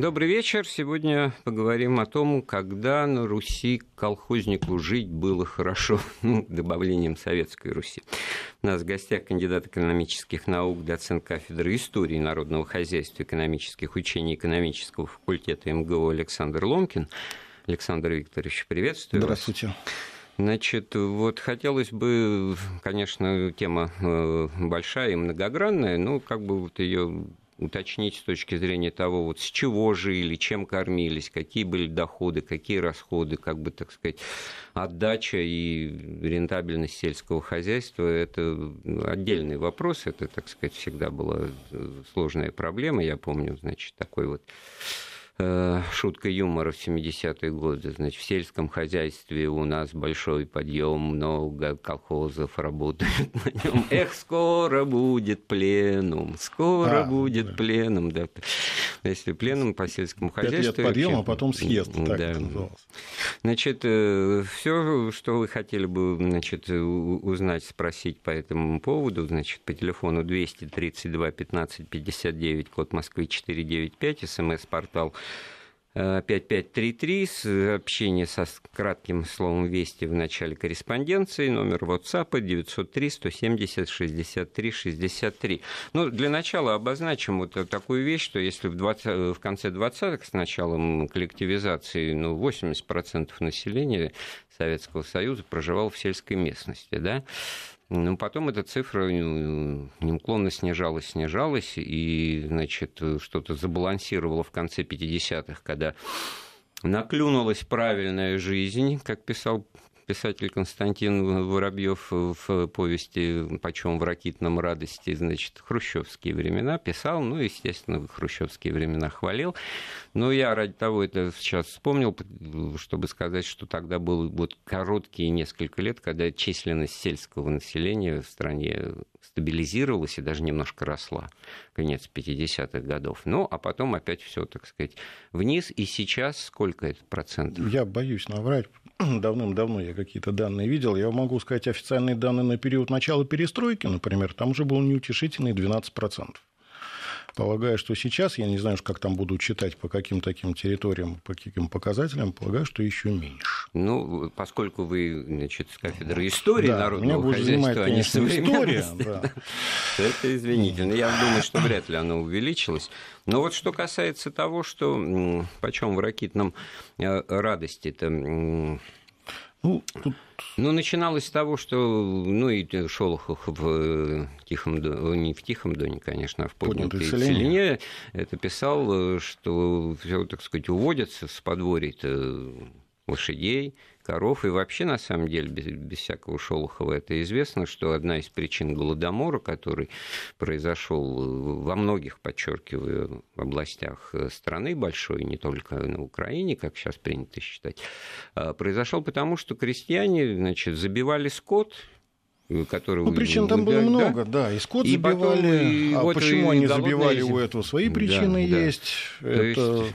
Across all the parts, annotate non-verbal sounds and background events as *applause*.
Добрый вечер. Сегодня поговорим о том, когда на Руси колхознику жить было хорошо, *laughs* ну, добавлением Советской Руси. У нас в гостях кандидат экономических наук, доцент кафедры истории народного хозяйства, экономических учений экономического факультета МГУ Александр Ломкин. Александр Викторович, приветствую Здравствуйте. Вас. Значит, вот хотелось бы, конечно, тема э, большая и многогранная, но как бы вот ее уточнить с точки зрения того, вот с чего жили, чем кормились, какие были доходы, какие расходы, как бы, так сказать, отдача и рентабельность сельского хозяйства – это отдельный вопрос, это, так сказать, всегда была сложная проблема, я помню, значит, такой вот Э, шутка юмора в 70-е годы. Значит, в сельском хозяйстве у нас большой подъем, много колхозов работают на нем. *laughs* Эх, скоро будет пленум, скоро а, будет да. пленум. Да. Если пленум по сельскому хозяйству... Пять лет подъема, а потом съезд, так да. Значит, э, все, что вы хотели бы значит, узнать, спросить по этому поводу, значит, по телефону 232 15 59, код Москвы 495, смс-портал 5533, сообщение со кратким словом «Вести» в начале корреспонденции, номер WhatsApp 903 170 63 63. Ну, для начала обозначим вот такую вещь, что если в, 20, в конце 20-х с началом коллективизации ну, 80% населения Советского Союза проживало в сельской местности, да, но потом эта цифра ну, неуклонно снижалась, снижалась, и, значит, что-то забалансировало в конце 50-х, когда наклюнулась правильная жизнь, как писал писатель Константин Воробьев в повести «Почем в ракитном радости», значит, хрущевские времена писал, ну, естественно, хрущевские времена хвалил. Но я ради того это сейчас вспомнил, чтобы сказать, что тогда было вот короткие несколько лет, когда численность сельского населения в стране стабилизировалась и даже немножко росла, конец 50-х годов. Ну, а потом опять все, так сказать, вниз. И сейчас сколько это процентов? Я боюсь наврать, *clears throat* давным-давно я какие-то данные видел. Я могу сказать официальные данные на период начала перестройки, например, там уже был неутешительный 12%. Полагаю, что сейчас, я не знаю, как там будут читать, по каким таким территориям, по каким показателям, полагаю, что еще меньше. Ну, поскольку вы, значит, с кафедры истории да, народного меня хозяйства, занимает, конечно, история, *laughs* да. это извинительно. Я думаю, что вряд ли оно увеличилось. Но вот что касается того, что почем в ракитном э, радости-то ну, тут... ну, начиналось с того, что, ну, и Шолохов в э, Тихом Доне, не в Тихом Доне, конечно, а в поднятой целине это писал, э, что все, так сказать, уводятся с подворий лошадей, коров. И вообще, на самом деле, без, без всякого Шолохова это известно, что одна из причин Голодомора, который произошел во многих, подчеркиваю, областях страны большой, не только на Украине, как сейчас принято считать, а произошел потому, что крестьяне значит, забивали скот, который... Ну, причин там было да, много, да, и скот и забивали. Потом, и а вот почему они забивали у этого? Свои причины да, есть. Да. Это... есть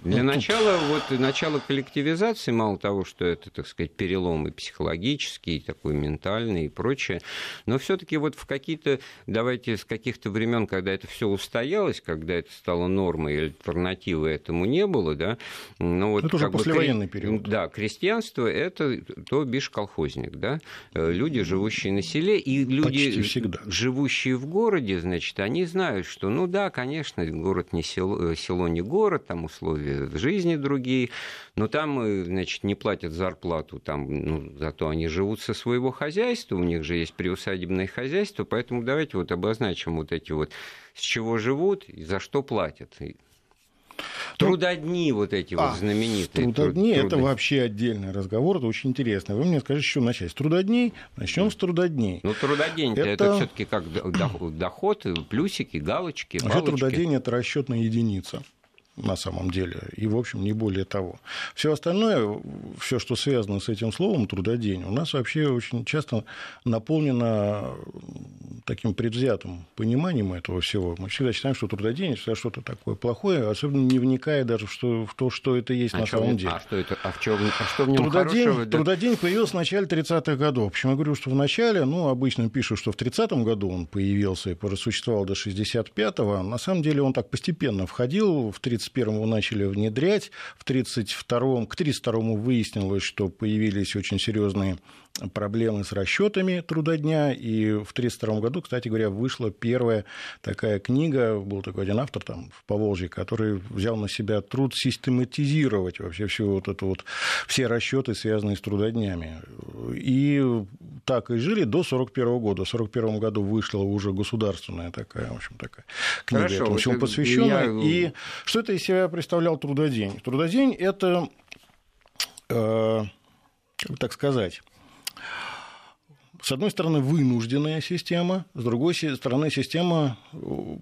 для ну, начала, вот начало коллективизации, мало того, что это, так сказать, перелом и психологический, и такой ментальный и прочее, но все-таки вот в какие-то, давайте с каких-то времен, когда это все устоялось, когда это стало нормой, альтернативы этому не было, да, ну вот это уже послевоенный бы, период. Да, крестьянство это то бишь колхозник, да, э, люди, живущие на селе, и люди, живущие в городе, значит, они знают, что, ну да, конечно, город не село, э, село не город, там условия в жизни другие, но там, э, значит, не платят зарплату, там, ну, зато они живут со своего хозяйства, у них же есть приусадебное хозяйство, поэтому давайте вот обозначим вот эти вот, с чего живут и за что платят. Трудодни вот эти а, вот знаменитые. Трудодни труд, это вообще отдельный разговор, это очень интересно. Вы мне скажите, что начать? С трудодней? Начнем с трудодней. Ну, трудодень это, это все-таки как доход, плюсики, галочки. Вообще трудодень это расчетная единица на самом деле, и, в общем, не более того. Все остальное, все, что связано с этим словом трудодень, у нас вообще очень часто наполнено таким предвзятым пониманием этого всего. Мы всегда считаем, что трудодень – это что-то такое плохое, особенно не вникая даже в, что, в то, что это есть а на самом деле. А что, это, а в, чем, а что в нем трудодень, хорошего? Трудодень появился в начале 30-х годов. Почему я говорю, что в начале, ну, обычно пишут, что в 30-м году он появился и просуществовал до 65-го. На самом деле он так постепенно входил в 30 31-му начали внедрять, в 32-м, к 32-му выяснилось, что появились очень серьезные проблемы с расчетами трудодня. И в 1932 году, кстати говоря, вышла первая такая книга, был такой один автор там в Поволжье, который взял на себя труд систематизировать вообще всю вот эту вот, все расчеты, связанные с трудоднями. И так и жили до 1941 года. В 1941 году вышла уже государственная такая, в общем, такая книга Хорошо, этому всему посвященная. Я... И что это из себя представлял трудодень? Трудодень – это, э, так сказать, с одной стороны, вынужденная система, с другой стороны, система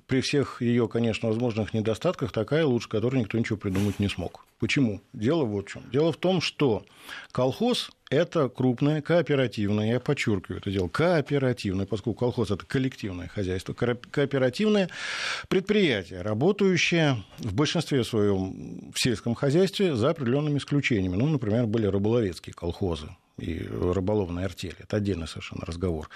при всех ее, конечно, возможных недостатках такая, лучше которой никто ничего придумать не смог. Почему? Дело вот в чем. Дело в том, что колхоз – это крупное кооперативное, я подчеркиваю это дело, кооперативное, поскольку колхоз – это коллективное хозяйство, кооперативное предприятие, работающее в большинстве своем в сельском хозяйстве за определенными исключениями. Ну, например, были рыболовецкие колхозы, и рыболовной артели. Это отдельный совершенно разговор.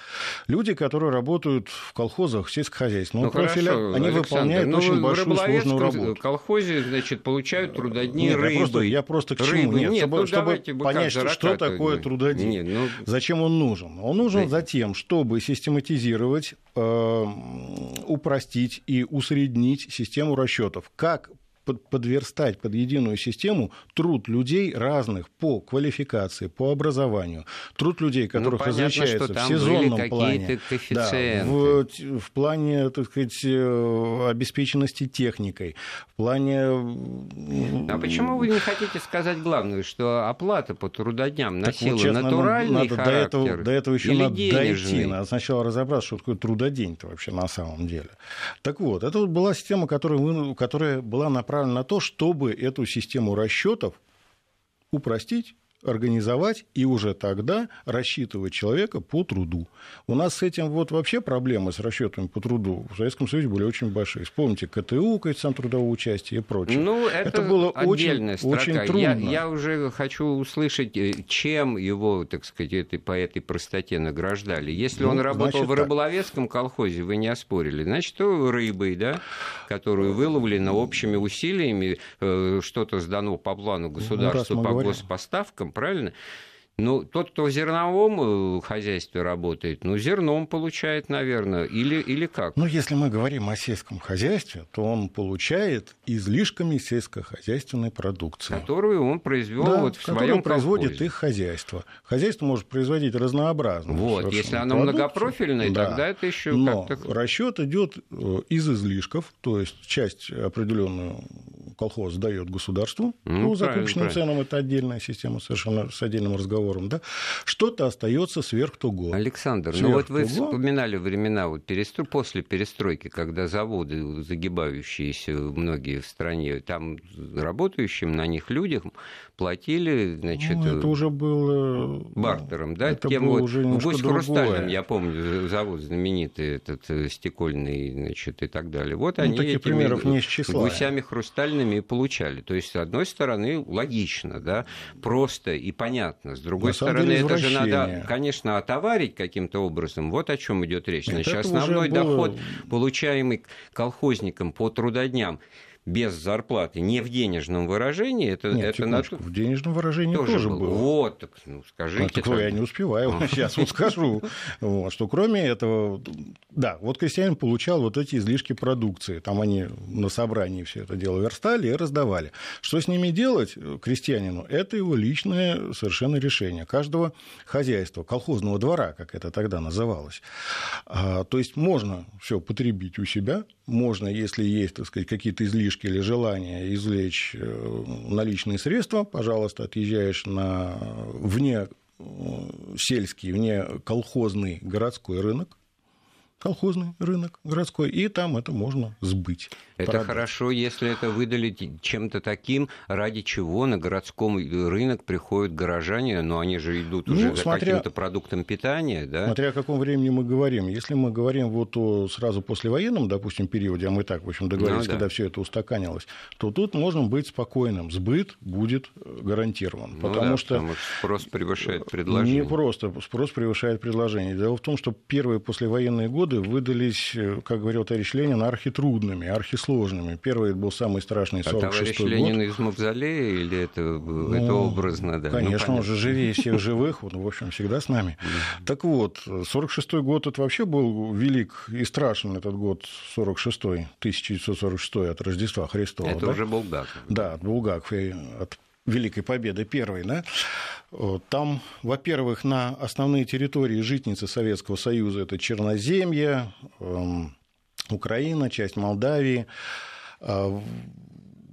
Люди, которые работают в колхозах, в сельскохозяйственном ну, профиле, хорошо, они Александр, выполняют ну, очень большую сложную работу. В колхозе, значит, получают трудодни Нет, рыбы. Я просто, я просто к чему? Рыбы. Нет, Нет чтобы, ну, чтобы понять, что, что такое трудодень. Нет, ну... Зачем он нужен? Он нужен да. за тем, чтобы систематизировать, э, упростить и усреднить систему расчетов. Как подверстать под единую систему труд людей разных по квалификации, по образованию, труд людей, ну, которых ну, понятно, различается в сезонном плане, да, в, в плане, так сказать, э, обеспеченности техникой, в плане... А почему вы не хотите сказать главное, что оплата по трудодням носила вот, честно, натуральный надо характер до этого, до этого еще надо денежный? дойти, надо сначала разобраться, что такое трудодень-то вообще на самом деле. Так вот, это вот была система, которая, которая была направлена направлен на то, чтобы эту систему расчетов упростить организовать и уже тогда рассчитывать человека по труду. У нас с этим вот вообще проблемы с расчетами по труду в Советском Союзе были очень большие. Вспомните КТУ, коэффициент трудового участия и прочее. Ну, это, это было очень, очень трудно. Я, я уже хочу услышать, э, чем его, так сказать, этой, по этой простоте награждали. Если ну, он работал значит, в рыболовецком колхозе, вы не оспорили, значит, то рыбой, да, которую выловлено общими усилиями, э, что-то сдано по плану ну, государства ну, по говорим. господставкам, правильно? Ну, тот, кто в зерновом э, хозяйстве работает, ну, зерном получает, наверное, или, или как? Ну, если мы говорим о сельском хозяйстве, то он получает излишками сельскохозяйственной продукции. Которую он произвел да, вот в своем производит их хозяйство. Хозяйство может производить разнообразно. Вот, если оно продукцию. многопрофильное, да. тогда это еще Но как-то... расчет идет э, из излишков, то есть часть определенную колхоз дает государству ну, по закупочным ценам, это отдельная система совершенно с отдельным разговором разговором, да, что-то остается сверх того. Александр, сверх ну вот вы того... вспоминали времена вот перестро... после перестройки, когда заводы, загибающиеся многие в стране, там работающим на них людям платили, значит, ну, это уже было бартером, да, это тем было вот уже Гусь Хрустальном, я помню, завод знаменитый этот э, стекольный, значит, и так далее. Вот ну, они таких примеров не гусями хрустальными и получали. То есть, с одной стороны, логично, да, просто и понятно. С другой стороны, деле, это же надо, конечно, отоварить каким-то образом. Вот о чем идет речь. Значит, основной было... доход, получаемый колхозником по трудодням, без зарплаты, не в денежном выражении, это, Нет, это на... в денежном выражении тоже, тоже было. было. Вот, так, ну, скажите. Ну, так, я не успеваю, сейчас вот скажу, *laughs* вот, что кроме этого, да, вот крестьянин получал вот эти излишки продукции, там они на собрании все это дело верстали и раздавали. Что с ними делать крестьянину, это его личное совершенно решение каждого хозяйства, колхозного двора, как это тогда называлось. А, то есть можно все потребить у себя, можно, если есть, так сказать, какие-то излишки или желание извлечь э, наличные средства, пожалуйста, отъезжаешь на вне э, сельский, вне колхозный городской рынок, колхозный рынок городской, и там это можно сбыть. Это продать. хорошо, если это выдали чем-то таким, ради чего на городском рынок приходят горожане, но они же идут ну, уже смотря, за каким-то продуктом питания. Да? Смотря о каком времени мы говорим. Если мы говорим вот о сразу послевоенном, допустим, периоде, а мы так, в общем, договорились, ну, да. когда все это устаканилось, то тут можно быть спокойным. Сбыт будет гарантирован. Ну, потому, да, что потому что спрос превышает предложение. Не просто спрос превышает предложение. Дело в том, что первые послевоенные годы годы выдались, э, как говорил товарищ Ленин, архитрудными, архисложными. Первый был самый страшный 46 а товарищ. Ленин из Мавзолея или это, ну, это образно? Да? Ну, конечно, ну, он же живее всех живых, он, в общем, всегда с нами. Так вот, 46 год это вообще был велик и страшен этот год 46 1946 от Рождества Христова. Это да? уже Булгаков. Да, от Булгаков, от Великой Победы первой, да, там, во-первых, на основные территории житницы Советского Союза это Черноземье, эм, Украина, часть Молдавии, э,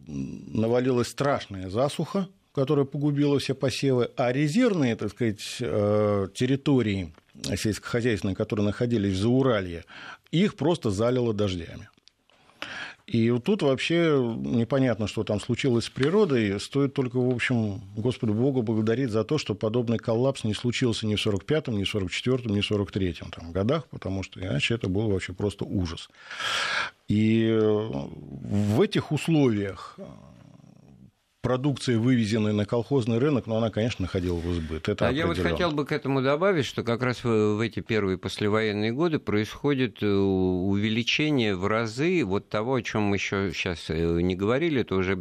навалилась страшная засуха, которая погубила все посевы, а резервные, так сказать, э, территории сельскохозяйственные, которые находились в Зауралье, их просто залило дождями. И вот тут вообще непонятно, что там случилось с природой. Стоит только, в общем, Господу Богу благодарить за то, что подобный коллапс не случился ни в 45-м, ни в 44-м, ни в 43-м там, годах, потому что иначе это был вообще просто ужас. И в этих условиях продукция, вывезенная на колхозный рынок, но она, конечно, находила в избыт. Это а я вот хотел бы к этому добавить, что как раз в эти первые послевоенные годы происходит э, увеличение в разы вот того, о чем мы еще сейчас э, не говорили, это уже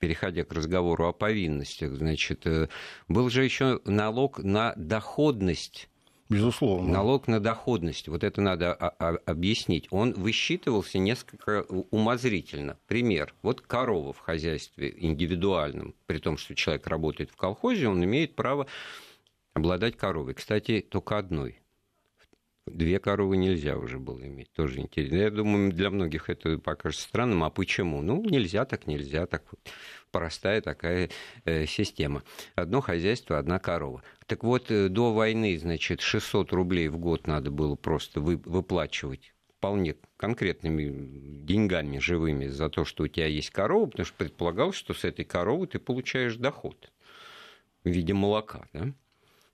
переходя к разговору о повинностях, значит, э, был же еще налог на доходность Безусловно. Налог на доходность, вот это надо объяснить, он высчитывался несколько умозрительно. Пример. Вот корова в хозяйстве индивидуальном, при том, что человек работает в колхозе, он имеет право обладать коровой. Кстати, только одной. Две коровы нельзя уже было иметь, тоже интересно. Я думаю, для многих это покажется странным. А почему? Ну, нельзя, так нельзя, так вот простая такая э, система. Одно хозяйство, одна корова. Так вот, э, до войны, значит, 600 рублей в год надо было просто вы, выплачивать вполне конкретными деньгами живыми за то, что у тебя есть корова, потому что предполагалось, что с этой коровы ты получаешь доход в виде молока, да,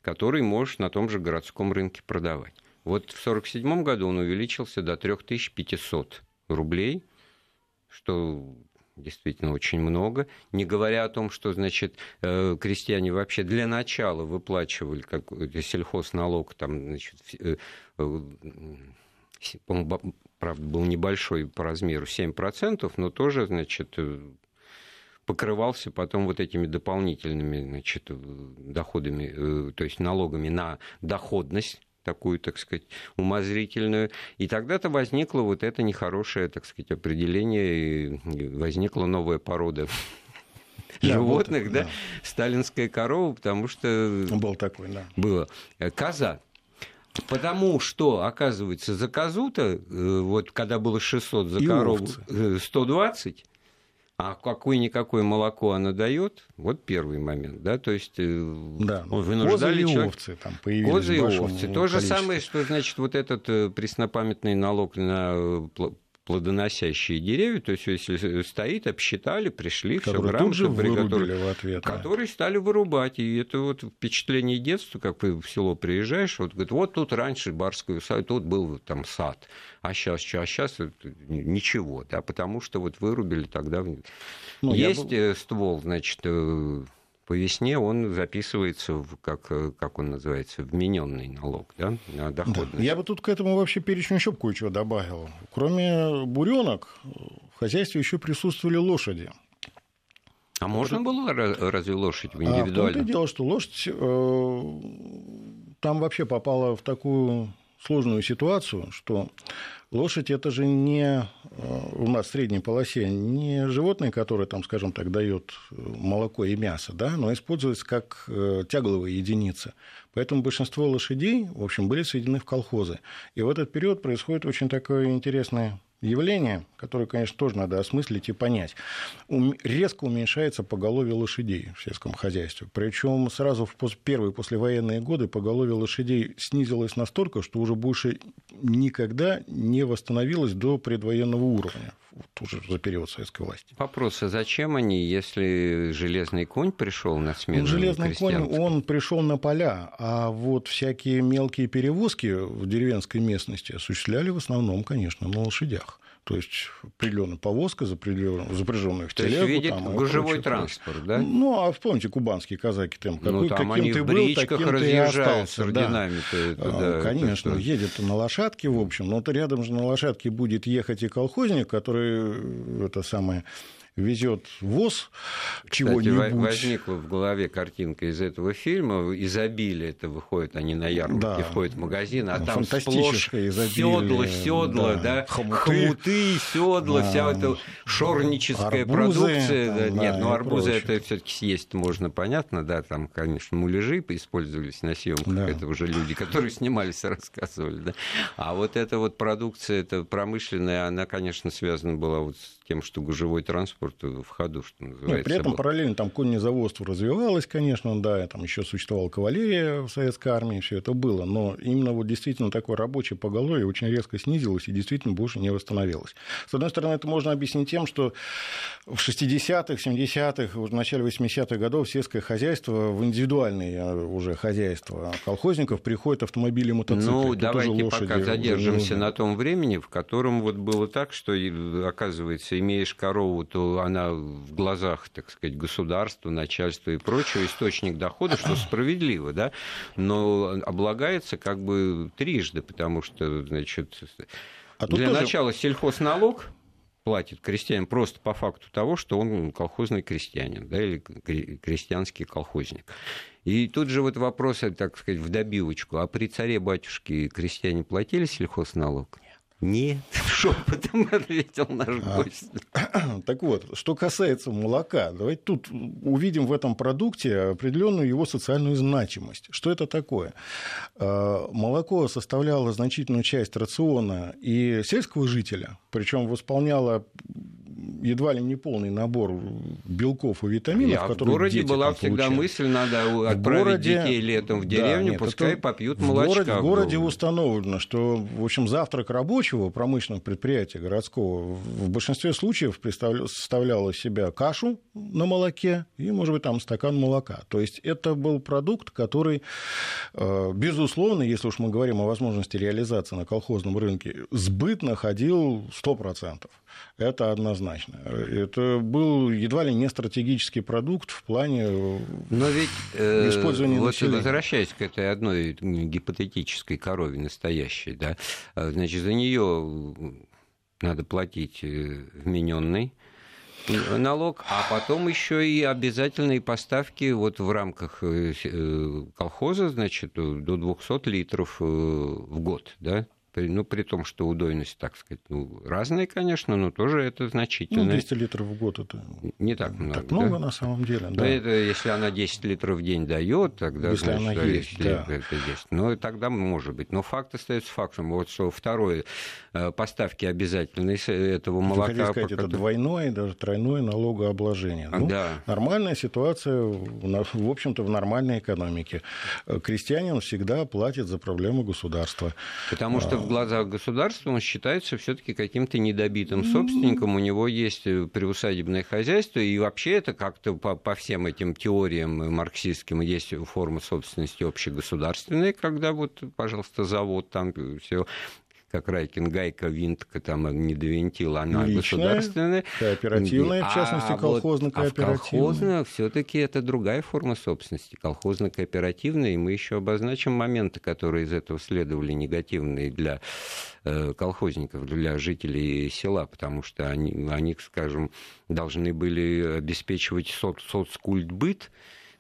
который можешь на том же городском рынке продавать. Вот в 1947 году он увеличился до 3500 рублей, что действительно очень много, не говоря о том, что, значит, э, крестьяне вообще для начала выплачивали какой-то сельхозналог, там, значит, э, э, правда, был небольшой по размеру 7%, но тоже, значит, покрывался потом вот этими дополнительными значит, доходами, то есть налогами на доходность такую, так сказать, умозрительную. И тогда-то возникло вот это нехорошее, так сказать, определение, и возникла новая порода животных, вот, да, да, сталинская корова, потому что... Был такой, да. Было. Э, коза. Потому что, оказывается, за козу-то, э, вот когда было 600, за корову 120, а какое-никакое молоко она дает, вот первый момент, да, то есть э, да. вынуждали Козы и овцы там появились Козы и овцы. То же самое, что, значит, вот этот э, преснопамятный налог на э, плодоносящие деревья, то есть если стоит, обсчитали, пришли, все грамотно приготовили, в ответ, да. которые стали вырубать. И это вот впечатление детства, как в село приезжаешь, вот говорит, вот тут раньше барский сад, тут был там сад, а сейчас что, а сейчас ничего, да, потому что вот вырубили тогда. Ну, Есть был... ствол, значит, э, по весне он записывается, в, как, как он называется, вмененный налог да, на доходность. Да. Я бы тут к этому вообще перечню еще кое-чего добавил. Кроме буренок в хозяйстве еще присутствовали лошади. А можно было разве лошадь в индивидуально? А в том дело, что лошадь э, там вообще попала в такую сложную ситуацию, что лошадь это же не э, у нас в средней полосе не животное, которое там, скажем так, дает э, молоко и мясо, да, но используется как э, тягловая единица. Поэтому большинство лошадей, в общем, были сведены в колхозы. И в этот период происходит очень такое интересное явление, которое, конечно, тоже надо осмыслить и понять. Резко уменьшается поголовье лошадей в сельском хозяйстве. Причем сразу в первые послевоенные годы поголовье лошадей снизилось настолько, что уже больше никогда не восстановилось до предвоенного уровня уже за период советской власти. Вопрос, а зачем они, если железный конь пришел на смену? Ну, железный конь, он пришел на поля, а вот всякие мелкие перевозки в деревенской местности осуществляли в основном, конечно, на лошадях. То есть определенная повозка, запряженная в телегу. То есть видит там, гужевой транспорт, да? Ну, а вспомните кубанские казаки там, какой, ну, там каким ты был, таким ты и остался. Да. Это, да, Конечно, это едет на лошадке, в общем, но то рядом же на лошадке будет ехать и колхозник, который э, это самое везет ВОЗ чего-нибудь. возникла в голове картинка из этого фильма, изобилие это выходит, они на ярмарке да. входят в магазин, а там сплошь седла, седла, да, да хомуты, хомуты седла, да. вся эта шорническая арбузы, продукция. Там, да, да, нет, ну арбузы это все таки съесть можно, понятно, да, там, конечно, муляжи использовались на съемках, да. это уже люди, которые снимались, *laughs* рассказывали, да. А вот эта вот продукция, это промышленная, она, конечно, связана была вот с тем, что гужевой транспорт в ходу, что называется. Ну, при этом был. параллельно там коннезаводство развивалось, конечно, да, там еще существовала кавалерия в советской армии, все это было, но именно вот действительно такое рабочее поголовье очень резко снизилось и действительно больше не восстановилось. С одной стороны, это можно объяснить тем, что в 60-х, 70-х, в начале 80-х годов сельское хозяйство в индивидуальные уже хозяйства колхозников приходят автомобили мотоциклы. Ну, Тут давайте пока задержимся на том времени, в котором вот было так, что, оказывается, имеешь корову, то она в глазах, так сказать, государства, начальства и прочего источник дохода, что справедливо, да, но облагается как бы трижды, потому что, значит, а для тоже... начала сельхозналог платит крестьянин просто по факту того, что он колхозный крестьянин, да, или крестьянский колхозник. И тут же вот вопрос, так сказать, в добивочку. А при царе-батюшке крестьяне платили сельхозналог? Нет, *laughs* шепотом ответил наш а, гость. *clears throat* Так вот, что касается молока, давайте тут увидим в этом продукте определенную его социальную значимость. Что это такое? А, молоко составляло значительную часть рациона и сельского жителя, причем восполняло едва ли не полный набор белков и витаминов, а которые в городе дети была всегда получают. мысль, надо отправить городе... детей летом в деревню, да, нет, пускай попьют молочка. В городе, в городе установлено, что, в общем, завтрак рабочего промышленного предприятия городского в большинстве случаев составлял из себя кашу на молоке и, может быть, там стакан молока. То есть это был продукт, который, э, безусловно, если уж мы говорим о возможности реализации на колхозном рынке, сбыт находил 100%. Это однозначно. Это был едва ли не стратегический продукт в плане Но ведь, э, использования вот населения. Возвращаясь к этой одной гипотетической корове настоящей, да, э, значит, за нее надо платить э, вмененный налог, а потом еще и обязательные поставки вот в рамках колхоза, значит, до 200 литров в год, да, ну, при том, что удойность, так сказать, ну, разная, конечно, но тоже это значительно. Ну, 200 литров в год это не так много. Так много да? на самом деле, да. да. Это, если она 10 литров в день дает, тогда если значит, она есть, если да. это есть. Ну, тогда может быть. Но факт остается фактом. Вот что второе, э, поставки обязательные этого молока. Вы сказать, это двойное, даже тройное налогообложение. Ну, да. Нормальная ситуация, в общем-то, в нормальной экономике. Крестьянин всегда платит за проблему государства. Потому что в глазах государства он считается все-таки каким-то недобитым собственником, у него есть э, приусадебное хозяйство, и вообще это как-то по, по всем этим теориям марксистским есть форма собственности общегосударственная, когда вот, пожалуйста, завод там все как Райкин, гайка, винтка там не довинтила, она Личная, государственная. Кооперативная, в частности, колхозно-кооперативная. А, вот, а колхозно все-таки это другая форма собственности, колхозно-кооперативная, и мы еще обозначим моменты, которые из этого следовали негативные для э, колхозников, для жителей села, потому что они, они скажем, должны были обеспечивать соц, соцкультбыт,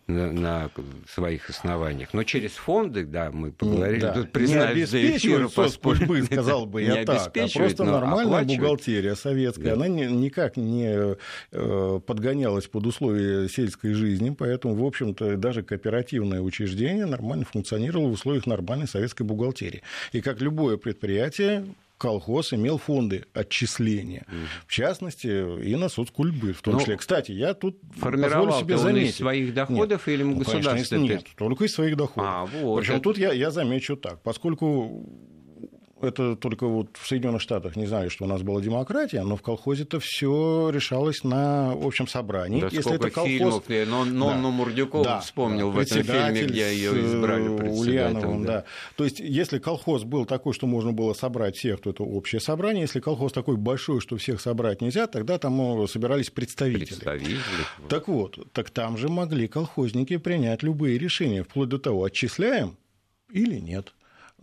на, на своих основаниях. Но через фонды, да, мы поговорили, да. тут признаюсь, за эфир поспорьбы, *laughs* сказал бы я так, а просто нормальная бухгалтерия советская, да. она не, никак не э, подгонялась под условия сельской жизни, поэтому, в общем-то, даже кооперативное учреждение нормально функционировало в условиях нормальной советской бухгалтерии. И как любое предприятие, колхоз имел фонды отчисления. В частности, и на соцкульбы в том ну, числе. Кстати, я тут формировал себе заметить. из своих доходов нет, или ну, государство? Конечно, нет, только из своих доходов. А, вот, Причем это... тут я, я замечу так, поскольку это только вот в Соединенных Штатах не знали, что у нас была демократия, но в колхозе это все решалось на общем собрании. Да Если это колхоз... фильмов, но, но, да. Мурдюков да, вспомнил да, в этом фильме, где ее избрали Ульяновым, да. да. То есть, если колхоз был такой, что можно было собрать всех, то это общее собрание. Если колхоз такой большой, что всех собрать нельзя, тогда там собирались представители. Представители. Так вот, так там же могли колхозники принять любые решения, вплоть до того, отчисляем или нет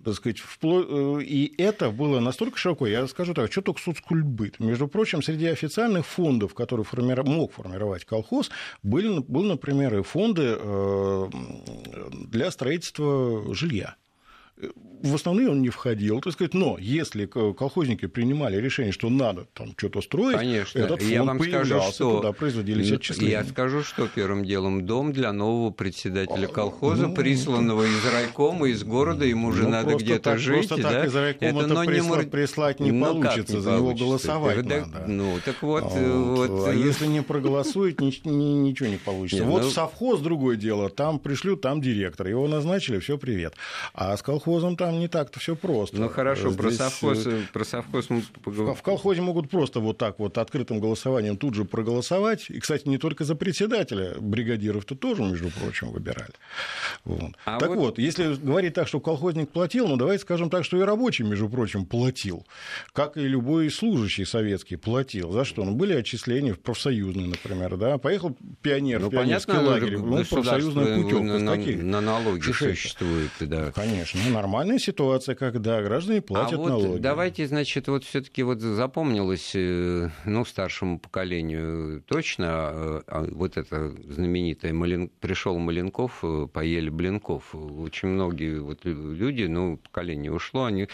так сказать, впло... Э, и это было настолько широко, я скажу так, что только соцкультбыт. Между прочим, среди официальных фондов, которые формиров... мог формировать колхоз, были, были, например, и фонды э, для строительства жилья в основные он не входил, так сказать, но если колхозники принимали решение, что надо там что-то строить, Конечно. этот фонд я вам скажу, что туда производились отчисления. Я скажу, что первым делом дом для нового председателя а, колхоза, ну, присланного из райкома, из города, ему же ну, надо где-то жить. Просто да? так из райкома это, это прислать, не... прислать не ну, получится, не за него голосовать да, надо. Ну, так вот, вот. вот. А если не проголосует, *laughs* ничего не получится. Вот ну... совхоз другое дело, там пришлют, там директор, его назначили, все привет. А с колхозом там там не так-то все просто. Ну хорошо, Здесь... про совхоз, про совхоз мы поговорим. В колхозе могут просто вот так вот открытым голосованием тут же проголосовать. И, кстати, не только за председателя, бригадиров-то тоже, между прочим, выбирали. Вот. А так вот... вот, если говорить так, что колхозник платил, ну давайте скажем так, что и рабочий, между прочим, платил. Как и любой служащий советский платил. За что? Ну, были отчисления в профсоюзные, например, да. Поехал пионер ну, в пионерский понятно, лагерь, ну, профсоюзная путевка. На, на, на налоги существует, да. Конечно, нормальная ситуация, когда граждане платят а вот налоги. Давайте, значит, вот все-таки вот запомнилось, э, ну, старшему поколению точно, а, а вот это знаменитое Малин... пришел Маленков, э, поели блинков. Очень многие вот люди, ну, поколение ушло, они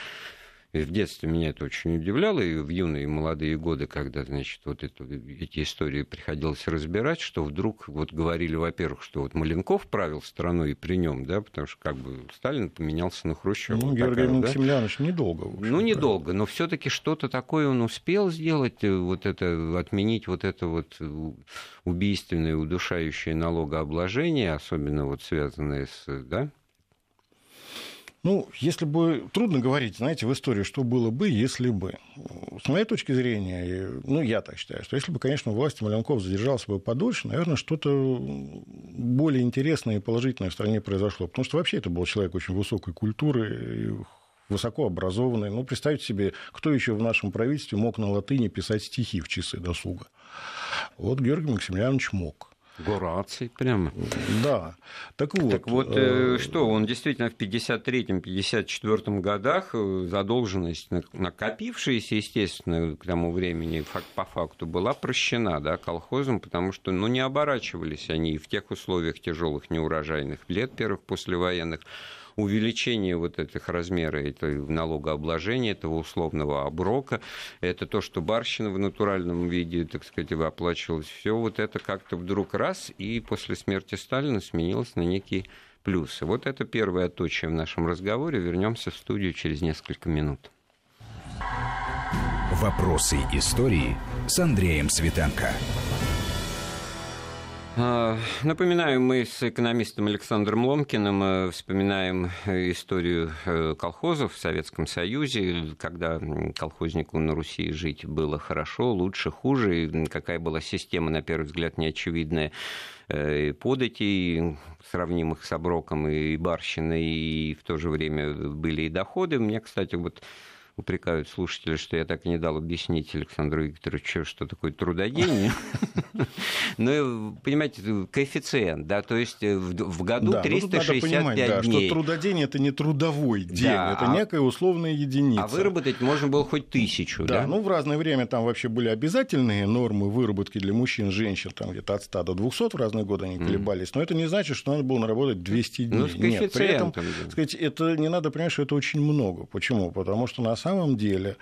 и в детстве меня это очень удивляло, и в юные и молодые годы, когда, значит, вот это, эти истории приходилось разбирать, что вдруг вот говорили, во-первых, что вот Маленков правил страной и при нем, да, потому что как бы Сталин поменялся на Хрущева. Ну, вот Георгий такая, Максимлянович да? недолго. Общем, ну, недолго, но все таки что-то такое он успел сделать, э, вот это, отменить вот это вот убийственное, удушающее налогообложение, особенно вот связанное с, да, ну, если бы... Трудно говорить, знаете, в истории, что было бы, если бы. С моей точки зрения, ну, я так считаю, что если бы, конечно, власть Маленков задержался бы подольше, наверное, что-то более интересное и положительное в стране произошло. Потому что вообще это был человек очень высокой культуры, высоко образованный. Ну, представьте себе, кто еще в нашем правительстве мог на латыни писать стихи в часы досуга. Вот Георгий Максимiliaнович мог. Гораций прямо. Да. Так вот. Так вот, э, э что, он действительно в 53-54 годах э, задолженность, накопившаяся, естественно, к тому времени по факту, была прощена да, колхозом, потому что ну, не оборачивались они в тех условиях тяжелых неурожайных лет первых послевоенных увеличение вот этих размеров этого налогообложения, этого условного оброка, это то, что барщина в натуральном виде, так сказать, оплачивалась, все вот это как-то вдруг раз, и после смерти Сталина сменилось на некие плюсы. Вот это первое точие в нашем разговоре. Вернемся в студию через несколько минут. Вопросы истории с Андреем Светенко. А, напоминаю, мы с экономистом Александром Ломкиным э, вспоминаем э, историю э, колхозов в Советском Союзе, когда колхознику на Руси жить было хорошо, лучше, хуже, и какая была система, на первый взгляд, неочевидная податей, сравнимых с оброком и барщиной, и в то же время были и доходы. Мне, кстати, вот упрекают слушатели, что я так и не дал объяснить Александру Викторовичу, что такое трудодень. *laughs* Ну, понимаете, коэффициент, да, то есть э, в году 365 дней. что трудодень – это не трудовой день, это а некая условная единица. А выработать можно было хоть тысячу, да? Ну, в разное время там вообще были обязательные нормы выработки для мужчин, женщин, там где-то от 100 до 200 в разные годы они колебались, но это не значит, что надо было наработать 200 дней. Ну, с Нет, при этом, сказать, это не надо понимать, что это очень много. Почему? Потому что на самом деле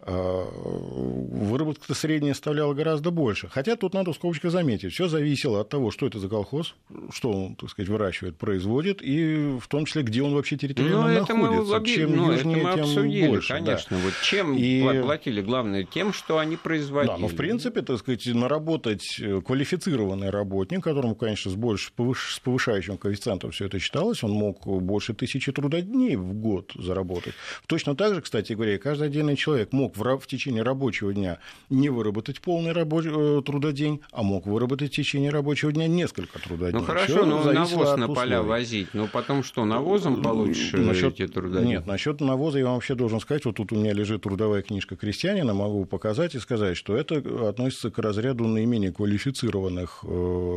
э, выработка средняя составляла гораздо больше. Хотя тут надо в скобочках заметить, все зависело от того, что это за колхоз, что он, так сказать, выращивает, производит, и в том числе, где он вообще территориально ну, это находится. Мы, чем ну, южнее, это мы тем обсудили, больше. Конечно. Да. Вот чем и... платили? Главное, тем, что они производили. Да, но в принципе, так сказать, наработать квалифицированный работник, которому, конечно, с, больше, с повышающим коэффициентом все это считалось, он мог больше тысячи трудодней в год заработать. Точно так же, кстати говоря, каждый отдельный человек мог в, в течение рабочего дня не выработать полный рабочий, э, трудодень, а мог выработать в течение рабочего дня несколько трудодней. Ну хорошо, но навоз на поля возить, но потом что, навозом получишь насчет, эти трудодни? Нет, насчет навоза я вам вообще должен сказать, вот тут у меня лежит трудовая книжка крестьянина, могу показать и сказать, что это относится к разряду наименее квалифицированных э,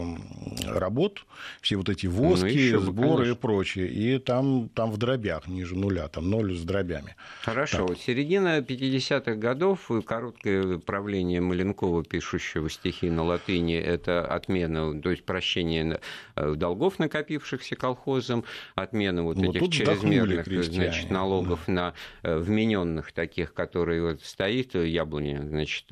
работ, все вот эти ну, воски, ну, сборы и прочее, и там, там в дробях ниже нуля, там ноль с дробями. Хорошо, так. Середина 50-х годов, короткое правление Маленкова, пишущего стихи на латыни, это отмена, то есть прощение э, долгов, накопившихся колхозом, отмена вот, вот этих чрезмерных значит, налогов да. на э, вмененных таких, которые вот стоит яблони, значит,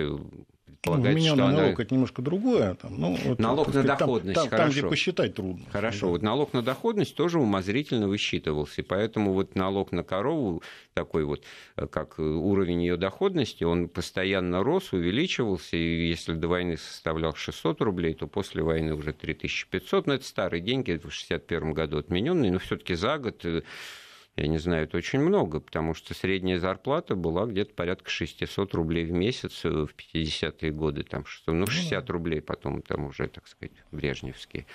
предполагать, ну, что налог она... это немножко другое. Там, ну, вот, налог на сказать, доходность, там, хорошо. Там, где посчитать трудно. Хорошо, да. вот налог на доходность тоже умозрительно высчитывался, поэтому вот налог на корову, такой вот, э, как уровень ее доходности, он постоянно рос, увеличивался, и если до войны составлял 600 рублей, то после войны уже 3500, но это старые деньги, в 1961 году отмененные, но все таки за год э, я не знаю, это очень много, потому что средняя зарплата была где-то порядка 600 рублей в месяц в 50-е годы, там, ну, 60 ну рублей потом там уже, так сказать, брежневские,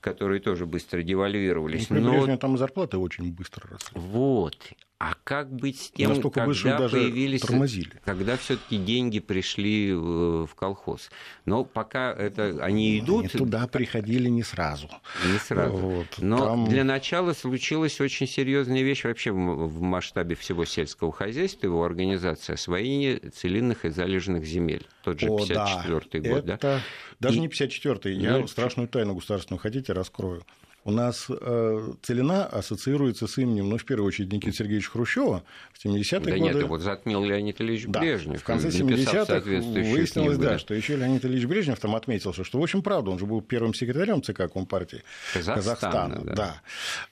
которые тоже быстро девальвировались. Ну, Но... Брежнев там зарплаты очень быстро росли. Вот. А как быть с тем, Настолько когда появились, тормозили. когда все-таки деньги пришли в колхоз? Но пока это они идут. Они туда приходили не сразу. Не сразу. Вот, Но там... для начала случилась очень серьезная вещь вообще в масштабе всего сельского хозяйства, его организация освоение целинных и залежных земель. Тот же 54-й год, это... да? Даже и... не 54-й. Я ну, страшную тайну государственную хотите, раскрою у нас э, целина ассоциируется с именем, ну, в первую очередь, Никиты Сергеевича Хрущева в 70-е да годы. Да нет, вот затмил Леонид Ильич да, Брежнев. в конце 70-х выяснилось, да, что еще Леонид Ильич Брежнев там отметился, что, в общем, правда, он же был первым секретарем ЦК Компартии Казахстана. Казахстана да. да.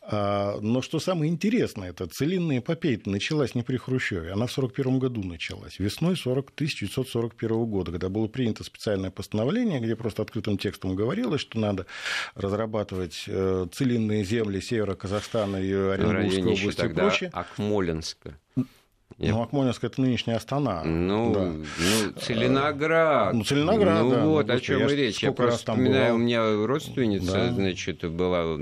А, но что самое интересное, это целинная эпопея началась не при Хрущеве, она в 1941 году началась, весной 40, 1941 года, когда было принято специальное постановление, где просто открытым текстом говорилось, что надо разрабатывать э, целинные земли севера Казахстана и Оренбургской области тогда и прочее. Акмолинска. Ну, Акмолинск это нынешняя Астана. Ну, да. ну Целиноград. Ну, Целиноград, ну, да. вот ну, о чем и речь. Я просто вспоминаю, у меня родственница, да. значит, была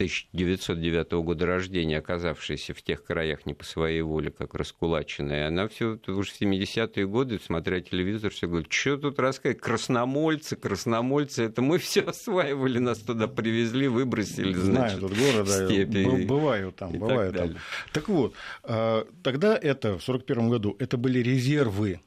1909 года рождения, оказавшаяся в тех краях не по своей воле, как раскулаченная, она все уже в 70-е годы, смотря телевизор, все говорит, что тут рассказать, красномольцы, красномольцы, это мы все осваивали, нас туда привезли, выбросили, значит, Знаю этот город, в степи. Да, бываю там, бываю так там. Так вот, а, тогда это, в 1941 году, это были резервы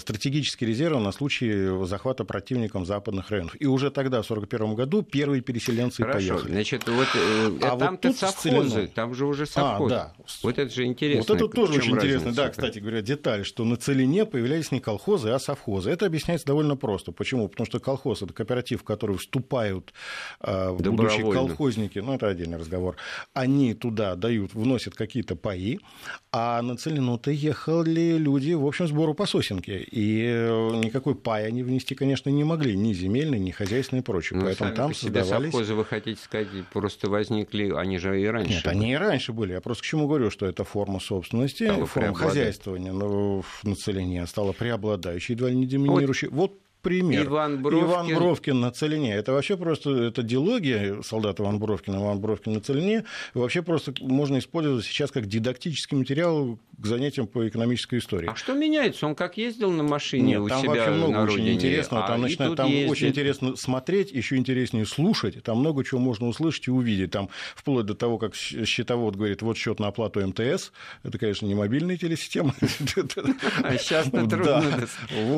стратегические резервы на случай захвата противником западных районов. И уже тогда, в 1941 году, первые переселенцы Хорошо, поехали. Значит, вот, э, а там-то вот совхозы, там же уже совхозы. А, да. Вот это же интересно. Вот это тоже очень интересно. Да, кстати говоря, деталь, что на Целине появлялись не колхозы, а совхозы. Это объясняется довольно просто. Почему? Потому что колхоз – это кооператив, в который вступают э, будущие колхозники, ну, это отдельный разговор, они туда дают, вносят какие-то паи, а на Целину-то ехали люди, в общем, сбору по сосенке. И э, никакой пай они внести, конечно, не могли, ни земельный, ни хозяйственный и прочее. Ну, Поэтому там создавались... совхозы, вы хотите сказать, просто возникли, они же и раньше Нет, были. они и раньше были. Я просто к чему говорю, что это форма собственности, Стало форма хозяйствования но в населении стала преобладающей, едва ли не доминирующей. Вот, вот пример. Иван Бровкин. Иван Бровкин на Целине. Это вообще просто это диалогия солдат Иван Бровкин, Иван Бровкин на Целине. Вообще просто можно использовать сейчас как дидактический материал к занятиям по экономической истории. А что меняется? Он как ездил на машине Нет, у там себя вообще много на очень интересного. Там, а начинает, там ездит... очень интересно смотреть, еще интереснее слушать. Там много чего можно услышать и увидеть. Там вплоть до того, как счетовод говорит, вот счет на оплату МТС. Это, конечно, не мобильная телесистема. *laughs* А сейчас-то *laughs* трудно.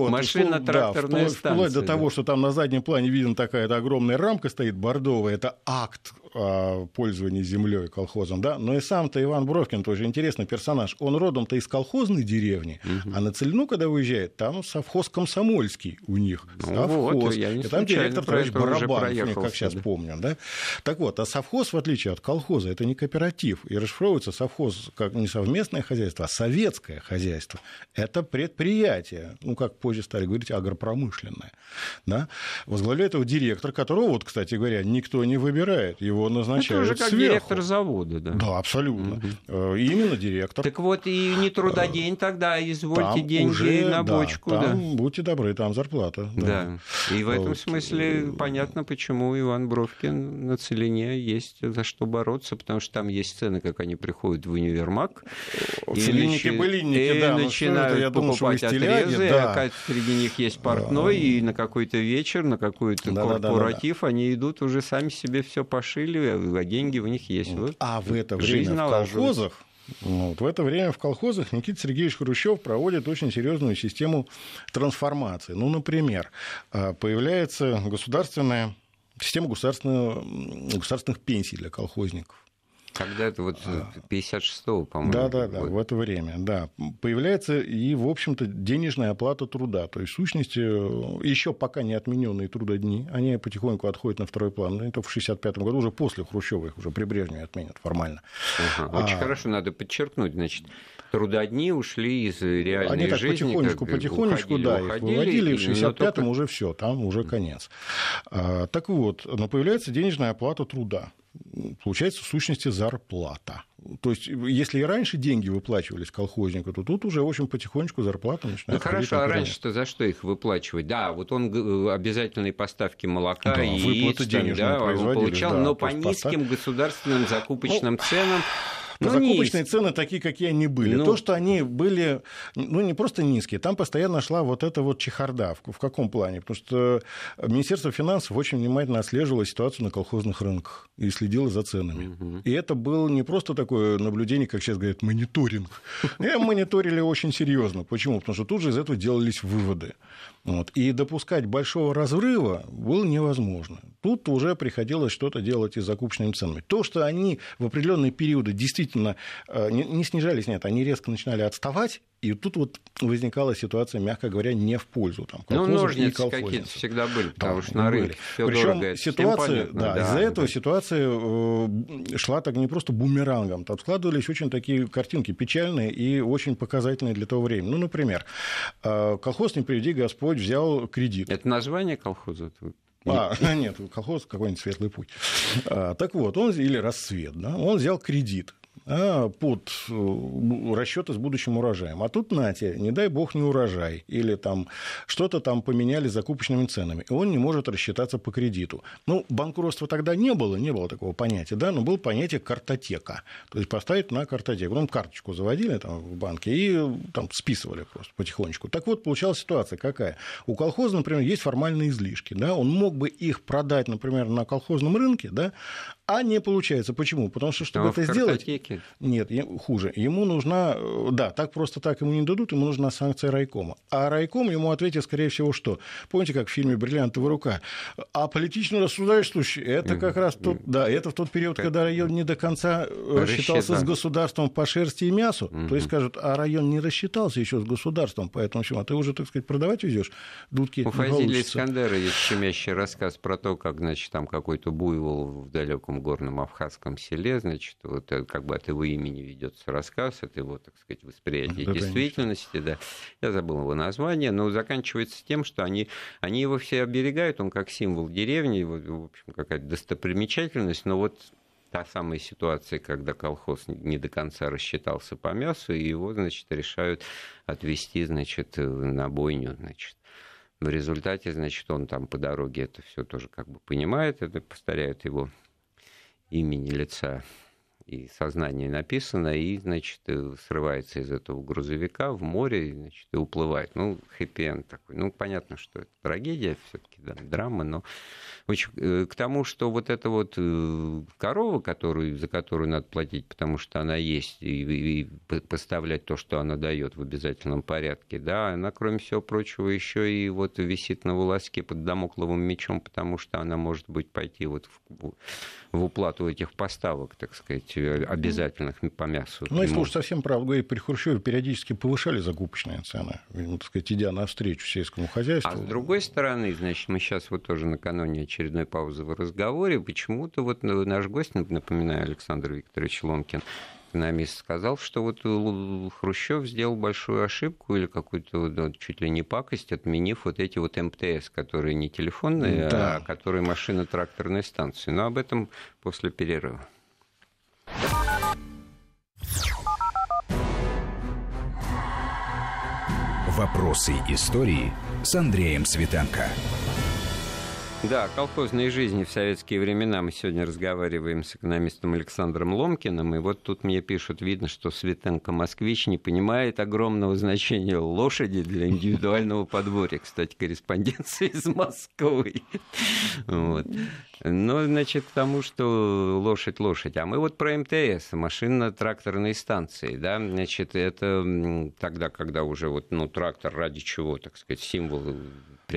Машина, тракторная вплоть до того, что там на заднем плане видно такая-то огромная рамка стоит бордовая, это акт о пользовании землей колхозом, да, но и сам-то Иван Бровкин тоже интересный персонаж. Он родом-то из колхозной деревни, угу. а на Цельну, когда уезжает, там совхоз комсомольский у них. Ну, совхоз. Вот, я не и там директор товарищ Барабан, как сейчас да. помню. Да? Так вот, а совхоз, в отличие от колхоза, это не кооператив. И расшифровывается совхоз как не совместное хозяйство, а советское хозяйство. Это предприятие, ну, как позже стали говорить, агропромышленное. Да? Возглавляет его директор, которого, вот, кстати говоря, никто не выбирает. Его назначают Это уже как сверху. директор завода, да? Да, абсолютно. Угу. Именно директор. Так вот, и не трудодень тогда, извольте там деньги уже, на бочку. Да, там, да. будьте добры, там зарплата. Да. да. И в этом вот. смысле понятно, почему Иван Бровкин на Целине есть за что бороться, потому что там есть цены, как они приходят в универмаг. Целинники, начи... былинники, да. Ну начинают это, я покупать думаю, отрезы, да. а среди них есть портной, и на какой-то вечер, на какой-то да, корпоратив да, да, да. они идут уже сами себе все пошили, а деньги у них есть. Вот. А в это время в колхозах вот. В это время в колхозах Никита Сергеевич Хрущев проводит очень серьезную систему трансформации. Ну, например, а, появляется государственная система государственных пенсий для колхозников. Когда это вот 56-го, по-моему. Да, да, да, в это время, да. Появляется и, в общем-то, денежная оплата труда. То есть, в сущности, еще пока не отмененные трудодни, они потихоньку отходят на второй план. Это в 65-м году, уже после Хрущева их уже при Брежневе отменят формально. Ага, очень а... хорошо, надо подчеркнуть, значит, трудодни ушли из реальной Они так жизни. потихонечку, потихонечку, уходили, да, уходили, их выводили, и в 65-м только... уже все, там уже конец. А, так вот, но появляется денежная оплата труда получается в сущности зарплата. То есть, если и раньше деньги выплачивались колхознику, то тут уже, в общем, потихонечку зарплата начинает. Ну хорошо, а раньше-то за что их выплачивать? Да, вот он обязательные поставки молока да, и яиц, да, он получал, да, но по низким поставь... государственным закупочным ну, ценам ну, закупочные низкие. цены такие, какие они были. Ну... То, что они были, ну, не просто низкие, там постоянно шла вот эта вот чехарда. В, в каком плане? Потому что Министерство финансов очень внимательно отслеживало ситуацию на колхозных рынках и следило за ценами. Угу. И это было не просто такое наблюдение, как сейчас говорят, мониторинг. И *laughs* мониторили очень серьезно. Почему? Потому что тут же из этого делались выводы. Вот. И допускать большого разрыва было невозможно. Тут уже приходилось что-то делать и с закупочными ценами. То, что они в определенные периоды действительно э, не снижались, нет, они резко начинали отставать, и тут вот возникала ситуация, мягко говоря, не в пользу там, Ну, ножницы какие-то всегда были, потому да, что на рынке все Причем ситуация, да, да, из-за этого ситуация э, шла так не просто бумерангом, там складывались очень такие картинки печальные и очень показательные для того времени. Ну, например, э, колхоз «Не приведи Господь» взял кредит. Это название колхоза? А, *laughs* нет, колхоз какой-нибудь светлый путь. А, так вот, он или рассвет, да, он взял кредит а, под э, расчеты с будущим урожаем. А тут, нате, не дай бог, не урожай. Или там что-то там поменяли закупочными ценами. И он не может рассчитаться по кредиту. Ну, банкротства тогда не было, не было такого понятия, да, но было понятие картотека. То есть поставить на картотеку. Потом карточку заводили там в банке и там списывали просто потихонечку. Так вот, получалась ситуация какая? У колхоза, например, есть формальные излишки. Да? Он мог бы их продать, например, на колхозном рынке, да? А не получается. Почему? Потому что, чтобы а это сделать... Нет, хуже. Ему нужна, э, да, так просто так ему не дадут, ему нужна санкция райкома. А райком ему ответит, скорее всего, что? Помните, как в фильме «Бриллиантовая рука»? А политично рассуждающий, это как раз тот, да, это в тот период, когда район не до конца э, рассчитался с государством по шерсти и мясу. То есть скажут, а район не рассчитался еще с государством, поэтому чем? А ты уже, так сказать, продавать везешь? Дудки У Фазиля Искандера есть щемящий рассказ про то, как, значит, там какой-то буйвол в далеком горном Абхазском селе, значит, вот как бы от его имени ведется рассказ, это его, так сказать, восприятие да, действительности, конечно. да. Я забыл его название, но заканчивается тем, что они, они его все оберегают, он как символ деревни, в общем, какая-то достопримечательность, но вот та самая ситуация, когда колхоз не до конца рассчитался по мясу, и его, значит, решают отвезти, значит, на бойню, значит. В результате, значит, он там по дороге это все тоже как бы понимает, это повторяют его имени лица и сознание написано, и, значит, э, срывается из этого грузовика в море, значит, и уплывает. Ну, хэппи такой. Ну, понятно, что это трагедия все таки все-таки да, драма, но очень, э, к тому, что вот эта вот э, корова, которую, за которую надо платить, потому что она есть, и, и поставлять то, что она дает в обязательном порядке, да, она, кроме всего прочего, еще и вот висит на волоске под домокловым мечом, потому что она может быть пойти вот в, в уплату этих поставок, так сказать, э, обязательных по мясу. Ну, если уж совсем правду говорить, при Хрущеве периодически повышали закупочные цены, так сказать, идя навстречу сельскому хозяйству. А с другой стороны, значит, мы сейчас вот тоже накануне очередной паузы в разговоре, почему-то вот наш гость, напоминаю, Александр Викторович Ломкин, экономист, сказал, что вот Хрущев сделал большую ошибку или какую-то да, чуть ли не пакость, отменив вот эти вот МТС, которые не телефонные, да. а которые машино-тракторные станции. Но об этом после перерыва. Вопросы истории с Андреем Светенко. Да, колхозной жизни в советские времена мы сегодня разговариваем с экономистом Александром Ломкиным, и вот тут мне пишут, видно, что Светенко москвич не понимает огромного значения лошади для индивидуального подворья. Кстати, корреспонденция из Москвы. Вот. Ну, значит, к тому, что лошадь, лошадь. А мы вот про МТС, машинно-тракторные станции, да, значит, это тогда, когда уже вот, ну, трактор ради чего, так сказать, символ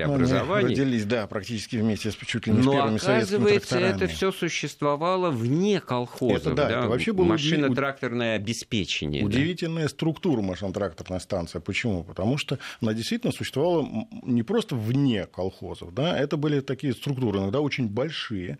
преобразований. Мы родились, да, практически вместе с чуть ли не Но, первыми оказывается, это все существовало вне колхозов. Это, да, да? Это вообще было машино-тракторное обеспечение. Удивительная да? структура машино-тракторной станции. Почему? Потому что она действительно существовала не просто вне колхозов, да, это были такие структуры, иногда очень большие,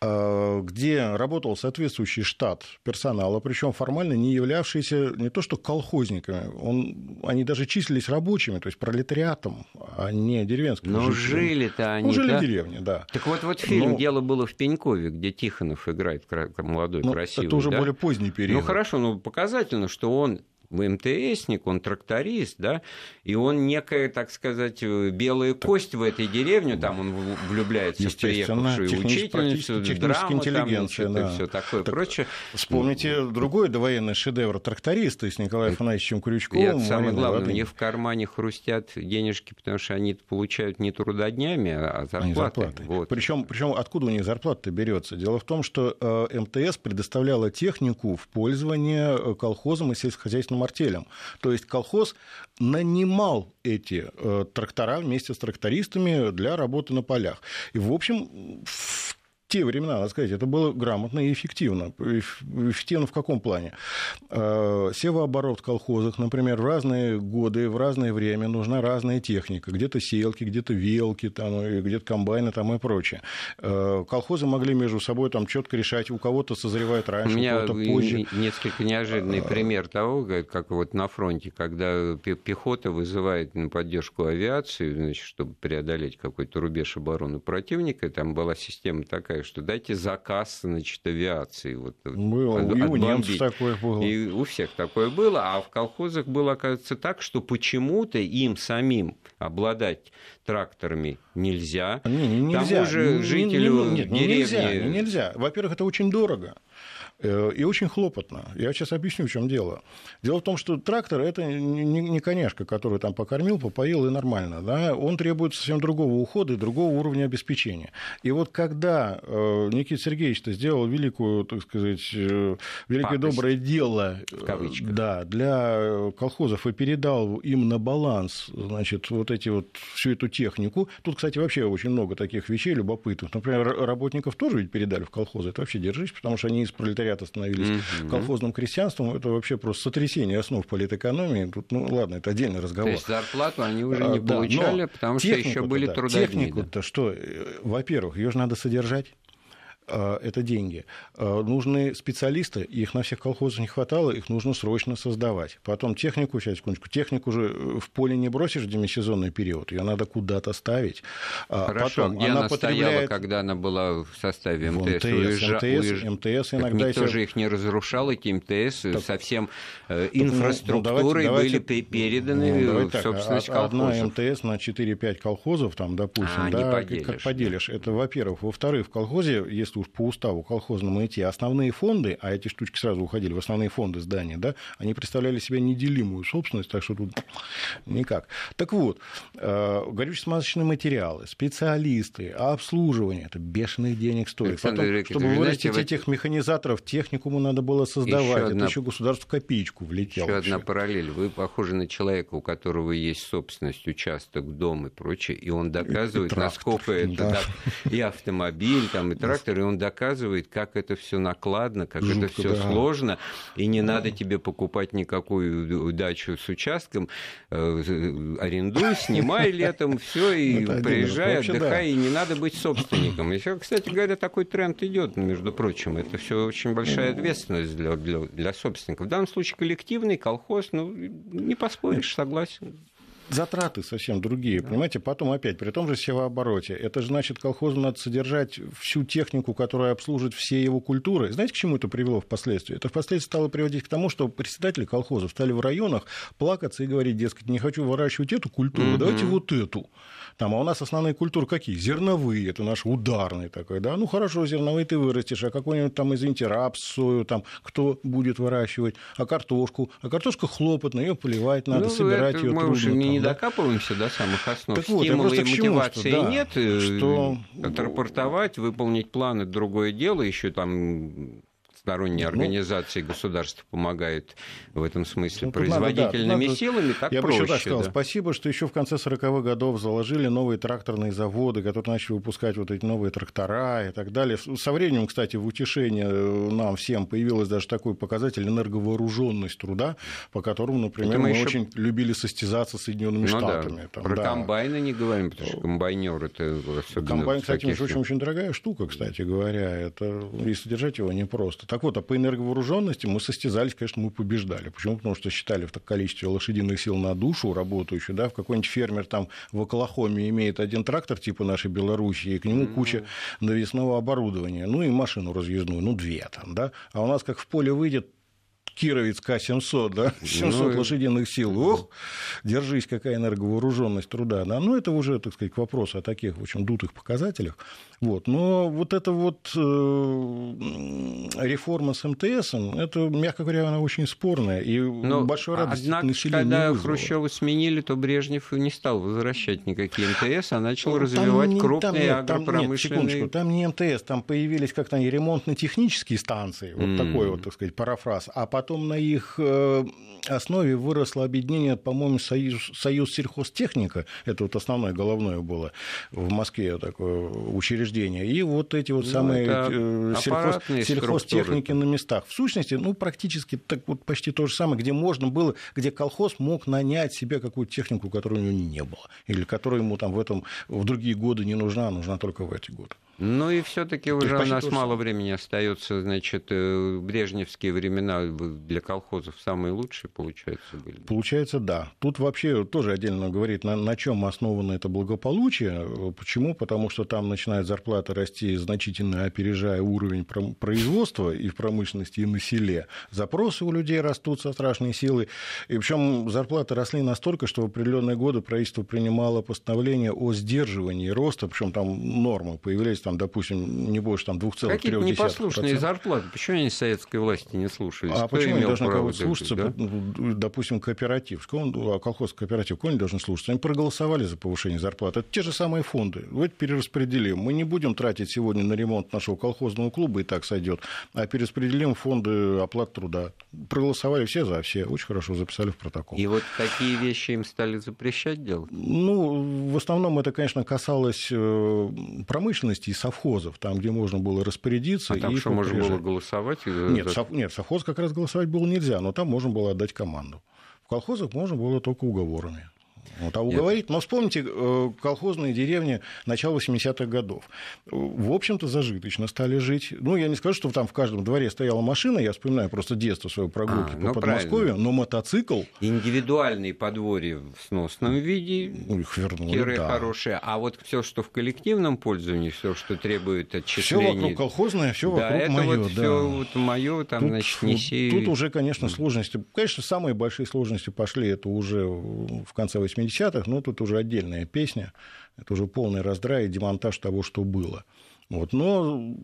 Э, где работал соответствующий штат персонала, причем формально не являвшийся не то что колхозниками, он, они даже числились рабочими, то есть пролетариатом, а не деревенскими. Но жили-то они, ну, жили да? в деревне, да. Так вот, вот фильм Но... «Дело было в Пенькове», где Тихонов играет молодой, ну, красивый. Это уже да? более поздний период. Ну хорошо, но показательно, что он МТСник, он тракторист, да, и он некая, так сказать, белая кость в этой деревне, там он влюбляется в приехавшую учительницу, драма, интеллигенция, там, да. все такое так, прочее. Вспомните другой довоенный шедевр тракториста с Николаем Афанасьевичем Крючковым. И самое главное, у них в кармане хрустят денежки, потому что они получают не трудоднями, а зарплаты. зарплаты. Вот. Причем, причем откуда у них зарплата берется? Дело в том, что э, МТС предоставляла технику в пользование э, колхозам и сельскохозяйственным хозяйственным артелям. То есть колхоз нанимал эти э, трактора вместе с трактористами для работы на полях. И, в общем, в те времена, надо сказать, это было грамотно и эффективно. Эффективно в каком плане? Э, севооборот в колхозах, например, в разные годы, в разное время нужна разная техника. Где-то сеялки, где-то велки, там, где-то комбайны там, и прочее. Э, колхозы могли между собой там четко решать, у кого-то созревает раньше, у, меня у кого-то позже. несколько неожиданный пример того, как вот на фронте, когда пехота вызывает на поддержку авиации, значит, чтобы преодолеть какой-то рубеж обороны противника, там была система такая, такая, что дайте заказ, значит, авиации. Вот, было, от, и у немцев такое было. И у всех такое было, а в колхозах было, оказывается, так, что почему-то им самим обладать тракторами нельзя. Не, не, нельзя. Тому же жителю не, не, не, деревни... Нельзя, не, нельзя. Во-первых, это очень дорого. Э, и очень хлопотно. Я сейчас объясню, в чем дело. Дело в том, что трактор – это не коняшка, который там покормил, попоил и нормально. Да? Он требует совсем другого ухода и другого уровня обеспечения. И вот когда э, Никита Сергеевич сделал великую, так сказать, э, великое Пакость. доброе дело да, для колхозов и передал им на баланс значит, вот эти вот, всю эту технику, тут, кстати, вообще очень много таких вещей любопытных. Например, работников тоже ведь передали в колхозы. Это вообще держись, потому что они из пролетариата пролетариата становились mm-hmm. колхозным крестьянством, это вообще просто сотрясение основ политэкономии. Тут, ну ладно, это отдельный разговор. То есть зарплату они уже не а, получали, да, потому что еще были да, трудодни. Технику-то да. что? Э, во-первых, ее же надо содержать. А, это деньги. А, нужны специалисты, их на всех колхозах не хватало, их нужно срочно создавать. Потом технику, сейчас секундочку, технику же э, в поле не бросишь в демисезонный период, ее надо куда-то ставить. А Хорошо, Потом, где она, она потребляет... стояла, когда она была в составе МТС? В МТС, Уезжа... МТС, МТС иногда... Так никто же их не разрушал, эти МТС, так... совсем э, инфраструктурой ну, давайте, были переданы ну, в собственность так, колхозов. Одна МТС на 4-5 колхозов, там, допустим, а, да, как поделишь, это во-первых. Во-вторых, в колхозе, если если уж по уставу колхозному идти, основные фонды, а эти штучки сразу уходили в основные фонды здания, да, они представляли себе неделимую собственность, так что тут *laughs* никак. Так вот, э, горюче-смазочные материалы, специалисты, обслуживание, это бешеных денег стоит. Александр Потом, Юрьевич, чтобы вы вырастить знаете, этих механизаторов, техникуму надо было создавать. Еще это одна- еще государство копеечку влетело. Еще вообще. одна параллель. Вы похожи на человека, у которого есть собственность, участок, дом и прочее, и он доказывает, трактор, насколько это да. и автомобиль, там, и трактор, и он доказывает, как это все накладно, как это Жутко, все да. сложно, и не надо тебе покупать никакую дачу с участком, э, арендуй, *laughs* снимай летом, все, и Это отдельно. приезжай, да. отдыхай, и не надо быть собственником. Еще, кстати говоря, такой тренд идет, между прочим. Это все очень большая ответственность для, для, для собственников. В данном случае коллективный колхоз, ну, не поспоришь, согласен. Затраты совсем другие, понимаете, потом опять, при том же севообороте, это же значит, колхозу надо содержать всю технику, которая обслужит все его культуры. Знаете, к чему это привело впоследствии? Это впоследствии стало приводить к тому, что председатели колхозов стали в районах плакаться и говорить, дескать, не хочу выращивать эту культуру, Мгм. давайте вот эту. Там, а у нас основные культуры какие? Зерновые, это наш ударный такой, да? Ну, хорошо, зерновые ты вырастешь, а какой-нибудь там, извините, рапс, сою, там, кто будет выращивать? А картошку? А картошка хлопотная, ее поливать надо, Ну, собирать ее трудно. не, не да? докапываемся до самых основ. Так вот, Стимула и к чему, мотивации что, да, нет. э, что- Отрапортовать, выполнить планы другое дело. Еще там сторонние Ну, организации государства помогают в этом смысле Ну, тут надо, да, производительными силами, так Я бы проще. еще так сказал, да. спасибо, что еще в конце 40-х годов заложили новые тракторные заводы, которые начали выпускать вот эти новые трактора и так далее. Со временем, кстати, в утешение э, нам всем появилась даже такой показатель энерговооруженность труда, по которому, например, Это мы мы, еще- очень любили состязаться с Соединенными Ну да, Штатами. Там, про да. комбайны не говорим, потому что комбайнер это особенно Комбайн, кстати, таких- очень, очень дорогая штука, кстати говоря. Это, и содержать его непросто. Так вот, а по энерговооруженности мы состязались, конечно, мы побеждали. Почему? Потому что считали в таком количестве лошадиных сил на душу работающую, да, в какой-нибудь фермер там в Оклахоме имеет один трактор типа нашей Белоруссии, и к нему куча навесного оборудования, ну и машину разъездную, ну две там, да. А у нас как в поле выйдет Кировец К-700, да, 700 Ну, лошадиных сил. Ох, держись, какая энерговооруженность труда. Да. Ну, это уже, так сказать, к вопросу о таких, в общем, дутых показателях. Вот. Но вот эта вот э, реформа с МТС, это, мягко говоря, она очень спорная. И Но, большой радости однако, населения не когда. Хрущева сменили, то Брежнев не стал возвращать никакие МТС, а начал Ну, Там развивать не- крупные там нет, там- нет, агропромышленные... секундочку, там не МТС, там появились как-то ремонтно-технические станции, вот М. такой вот, так сказать, парафраз, а потом на их э, основе выросло объединение, по-моему, Союз, Союз сельхозтехника, это вот основное головное было в Москве такое учреждение, и вот эти вот Ну, самые э, сельхоз, сельхозтехники на местах. В сущности, ну, практически так вот почти то же самое, где можно было, где колхоз мог нанять себе какую-то технику, которой у него не было, или которая ему там в этом в другие годы не нужна, а нужна только в эти годы. Ну и все-таки уже у нас мало времени остается, значит, э, брежневские времена для колхозов самые лучшие, получается, были. Получается, да. Тут вообще тоже отдельно говорит, на, на чем основано это благополучие. Почему? Потому что там начинают зарплаты расти значительно опережая уровень производства и в промышленности, и на селе. Запросы у людей растут со страшной силой. И причем зарплаты росли настолько, что в определенные годы правительство принимало постановление о сдерживании роста, причем там нормы появлялись, там, допустим, не больше там, 2,3%. Какие-то непослушные зарплаты. Почему они советской власти не слушались? А Кто почему они должны кого-то слушаться? да? Допустим, кооператив. А колхоз кооператив, кого они должны слушаться? Они проголосовали за повышение зарплат. Это те же самые фонды. Вот перераспределим. Мы не будем тратить сегодня на ремонт нашего колхозного клуба, и так сойдет, а перераспределим фонды оплат труда. Проголосовали все за все. Очень хорошо записали в протокол. И вот такие вещи им стали запрещать делать? Ну, в основном это, конечно, касалось э, промышленности и совхозов, там, где можно было распорядиться. А там что, можно было голосовать? Нет, сов... нет, совхоз как раз голосовать было нельзя, но там можно было отдать команду. В колхозах можно было только уговорами. А уговорить, но вспомните э, колхозные деревни начала 80-х годов. В общем-то, зажиточно стали жить. Ну, я не скажу, что там в каждом дворе стояла машина, я вспоминаю просто детство свое прогулки А, по ну, Подмосковью, но мотоцикл, Индивидуальные подворья в сносном виде, ну, их вернули, тире да. хорошие, а вот все, что в коллективном пользовании, все, что требует Все отчислений... вокруг колхозное, все да, вокруг это мое, вот да. все вот мое, там, Тут, значит, неси... тут уже, конечно, сложности. Конечно, самые большие сложности пошли это уже в конце 80-х, но тут уже отдельная песня. Это уже полный раздрай и демонтаж того, что было. Вот, но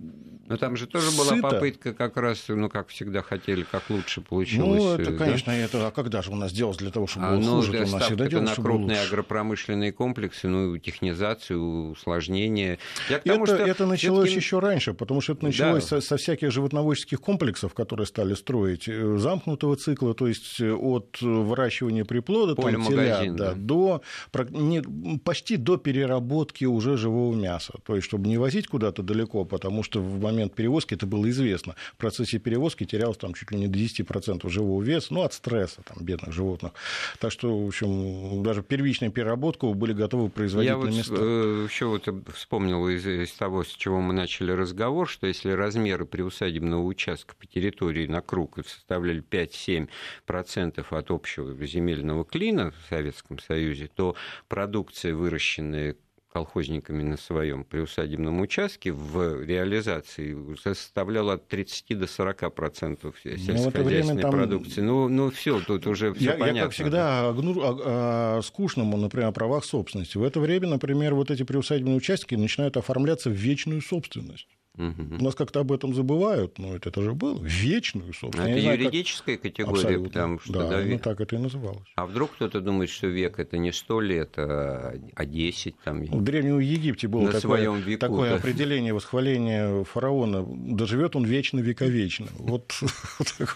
но там же тоже была сыто. попытка как раз, ну, как всегда хотели, как лучше получилось. Ну, это, да? конечно, это, а когда же у нас делалось для того, чтобы а, было ну, хуже, то у нас всегда делалось, на крупные лучше. агропромышленные комплексы, ну, технизацию, усложнение. Я тому, это, что это началось все-таки... еще раньше, потому что это началось да. со, со всяких животноводческих комплексов, которые стали строить, э, замкнутого цикла, то есть э, от выращивания приплода, там, телят, да, да. до не, почти до переработки уже живого мяса. То есть, чтобы не возить куда-то куда-то далеко, потому что в момент перевозки это было известно. В процессе перевозки терялось там чуть ли не до 10% живого веса, ну, от стресса там, бедных животных. Так что, в общем, даже первичную переработку были готовы производить Я на вот местах. Э, еще вот вспомнил из, из того, с чего мы начали разговор, что если размеры приусадебного участка по территории на круг составляли 5-7% от общего земельного клина в Советском Союзе, то продукция, выращенная колхозниками на своем приусадебном участке в реализации составляла от 30 до 40 процентов ну, сельскохозяйственной там... продукции. Ну, ну все, тут уже все я, понятно. Я, как всегда, огну, а, а, скучному, например, о правах собственности. В это время, например, вот эти приусадебные участки начинают оформляться в вечную собственность. Угу. У нас как-то об этом забывают, но это, это же было вечную, собственно. Это юридическая как... категория, Абсолютно. потому что да, да, так это и называлось. А вдруг кто-то думает, что век это не сто лет, а 10 там. В Древнем Египте было такое, веку, такое да. определение восхваления фараона. Доживет он вечно, вековечно. *laughs* Вот,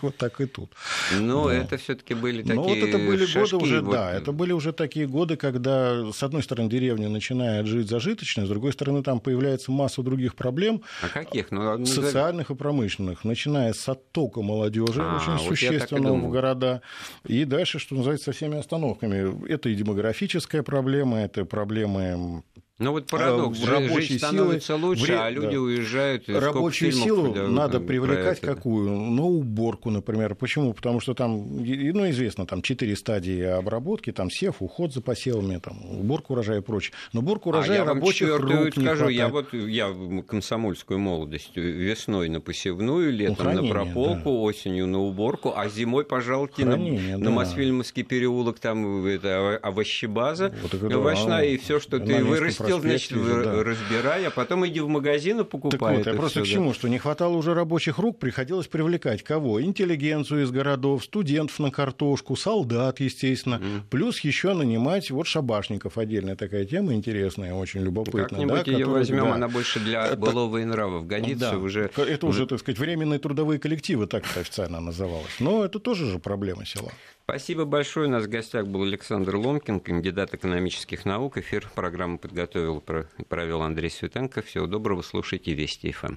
вот так и тут. Ну, это все-таки были такие. Ну, вот это были годы уже, да, это были уже такие годы, когда, с одной стороны, деревня начинает жить зажиточно, с другой стороны, там появляется масса других проблем. А а каких? Ну, Социальных и промышленных, начиная с оттока молодежи а, очень вот существенного в города, и дальше, что называется, со всеми остановками. Это и демографическая проблема, это проблемы ну вот парадокс, э, рабочей силы, лучше, вре... а люди да. уезжают. Рабочую силу да, надо привлекать какую? На уборку, например. Почему? Потому что там, ну, известно, там четыре стадии обработки, там сев, уход за посевами, там, уборка урожая и прочее. Но уборка урожая а рабочих я рук скажу, хватает. я вот я комсомольскую молодость весной на посевную, летом ну, хранение, на прополку, да. осенью на уборку, а зимой, пожалуйте, хранение, на, да. на Мосфильмовский переулок, там это овощебаза, вот, овощная, и все, что ты вырастил хотел, значит, да. разбирай, а потом иди в магазин и покупай. Так вот, я просто к чему, что не хватало уже рабочих рук, приходилось привлекать кого? Интеллигенцию из городов, студентов на картошку, солдат, естественно, mm. плюс еще нанимать вот шабашников, отдельная такая тема интересная, очень любопытная. Как-нибудь да, ее возьмем, да. она больше для былого и нравов годится да. уже. Это уже, так сказать, временные трудовые коллективы, так это официально называлось. Но это тоже же проблема села. Спасибо большое. У нас в гостях был Александр Ломкин, кандидат экономических наук. Эфир программы подготовил и провел Андрей Светенко. Всего доброго. Слушайте Вести ФМ.